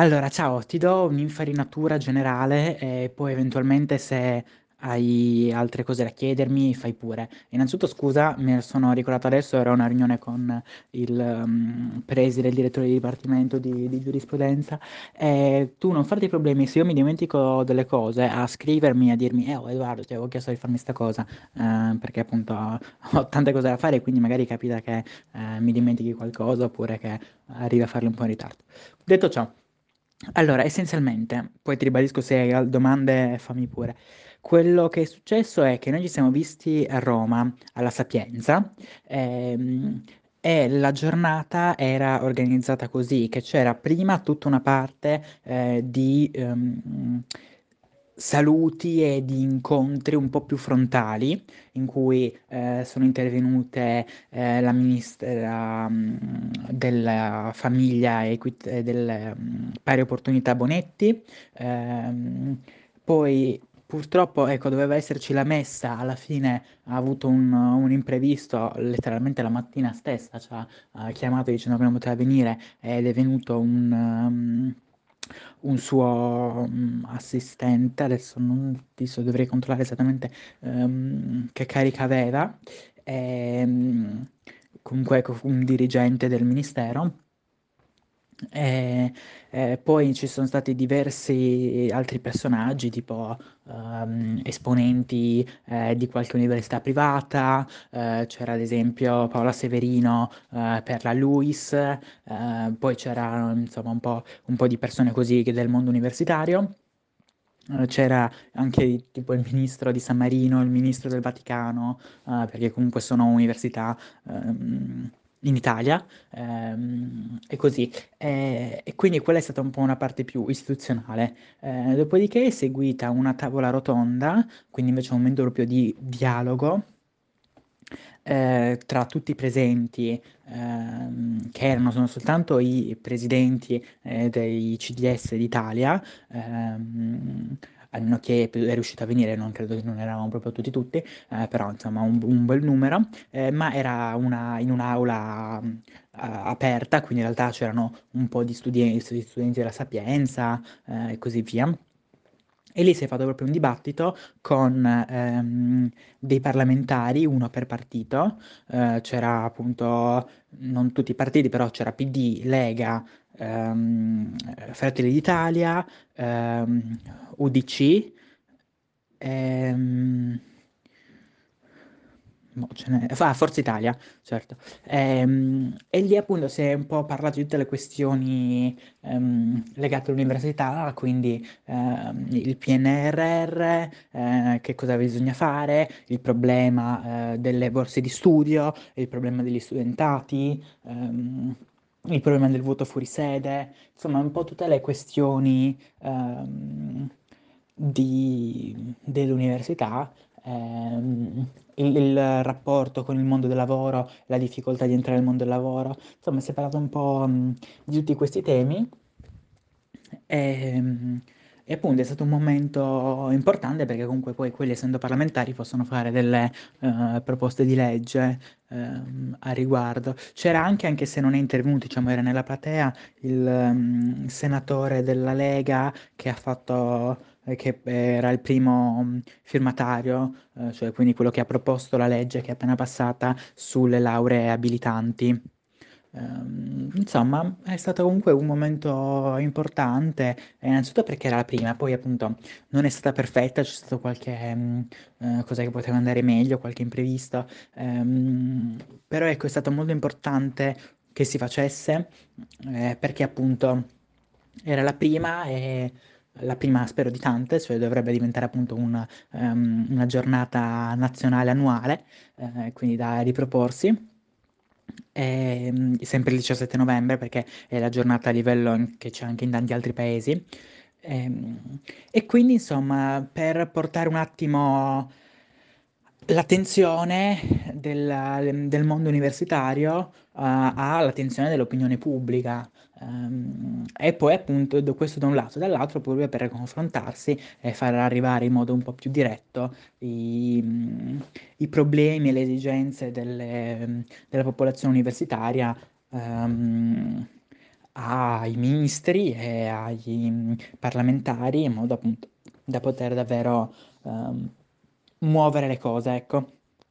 Allora, ciao, ti do un'infarinatura generale e poi eventualmente se hai altre cose da chiedermi, fai pure. Innanzitutto scusa, ne sono ricordato adesso, era una riunione con il um, preside, il direttore di dipartimento di, di giurisprudenza. E tu non farti problemi, se io mi dimentico delle cose, a scrivermi, a dirmi, eh, oh, Edoardo, ti avevo chiesto di farmi questa cosa, eh, perché appunto ho tante cose da fare, quindi magari capita che eh, mi dimentichi qualcosa oppure che arrivi a farle un po' in ritardo. Detto ciò. Allora, essenzialmente, poi ti ribadisco se hai domande, fammi pure. Quello che è successo è che noi ci siamo visti a Roma, alla Sapienza, ehm, e la giornata era organizzata così, che c'era prima tutta una parte eh, di ehm, saluti e di incontri un po' più frontali, in cui eh, sono intervenute eh, la ministra della famiglia equit- delle mh, pari opportunità Bonetti, ehm, poi Purtroppo, ecco, doveva esserci la messa, alla fine ha avuto un, un imprevisto, letteralmente la mattina stessa ci ha, ha chiamato dicendo che non poteva venire ed è venuto un, um, un suo um, assistente, adesso non ti so, dovrei controllare esattamente um, che carica aveva, e, comunque ecco, un dirigente del ministero e, e poi ci sono stati diversi altri personaggi, tipo um, esponenti eh, di qualche università privata, eh, c'era ad esempio Paola Severino eh, per la LUIS, eh, poi c'era insomma un po', un po' di persone così del mondo universitario. Eh, c'era anche tipo il ministro di San Marino, il ministro del Vaticano, uh, perché comunque sono università um, in Italia, ehm, e così. E, e, quindi quella è stata un po' una parte più istituzionale. Eh, dopodiché è seguita una tavola rotonda, quindi invece un momento proprio di dialogo. Eh, tra tutti i presenti, ehm, che erano soltanto i presidenti eh, dei CDS d'Italia, ehm, a meno che è riuscito a venire, non credo che non eravamo proprio tutti tutti, eh, però insomma un, un bel numero, eh, ma era una, in un'aula uh, aperta, quindi in realtà c'erano un po' di studenti, di studenti della Sapienza eh, e così via. E lì si è fatto proprio un dibattito con ehm, dei parlamentari, uno per partito, eh, c'era appunto, non tutti i partiti, però c'era PD, Lega, ehm, Fratelli d'Italia, ehm, UDC, ehm, No, ce n'è. Ah, Forza Italia, certo. Ehm, e lì appunto si è un po' parlato di tutte le questioni ehm, legate all'università, quindi ehm, il PNRR, eh, che cosa bisogna fare, il problema eh, delle borse di studio, il problema degli studentati, ehm, il problema del voto fuori sede, insomma un po' tutte le questioni ehm, di- dell'università ehm, il, il rapporto con il mondo del lavoro, la difficoltà di entrare nel mondo del lavoro, insomma si è parlato un po' mh, di tutti questi temi e, mh, e appunto è stato un momento importante perché comunque poi quelli essendo parlamentari possono fare delle eh, proposte di legge ehm, a riguardo. C'era anche, anche se non è intervenuto, diciamo era nella platea, il um, senatore della Lega che ha fatto che era il primo mm, firmatario, eh, cioè quindi quello che ha proposto la legge che è appena passata sulle lauree abilitanti. Ehm, insomma, è stato comunque un momento importante, innanzitutto perché era la prima, poi appunto non è stata perfetta, c'è stato qualche mm, eh, cosa che poteva andare meglio, qualche imprevisto, ehm, però ecco, è stato molto importante che si facesse, eh, perché appunto era la prima e la prima spero di tante, cioè dovrebbe diventare appunto una, um, una giornata nazionale annuale, eh, quindi da riproporsi. E, ehm, sempre il 17 novembre perché è la giornata a livello che c'è anche in tanti altri paesi. E, ehm, e quindi insomma per portare un attimo l'attenzione del, del mondo universitario uh, all'attenzione dell'opinione pubblica. Um, e poi appunto questo da un lato, dall'altro proprio per confrontarsi e far arrivare in modo un po' più diretto i, i problemi e le esigenze delle, della popolazione universitaria um, ai ministri e mhmm, parlamentari in modo appunto da poter davvero, uhm, muovere le cose, ecco.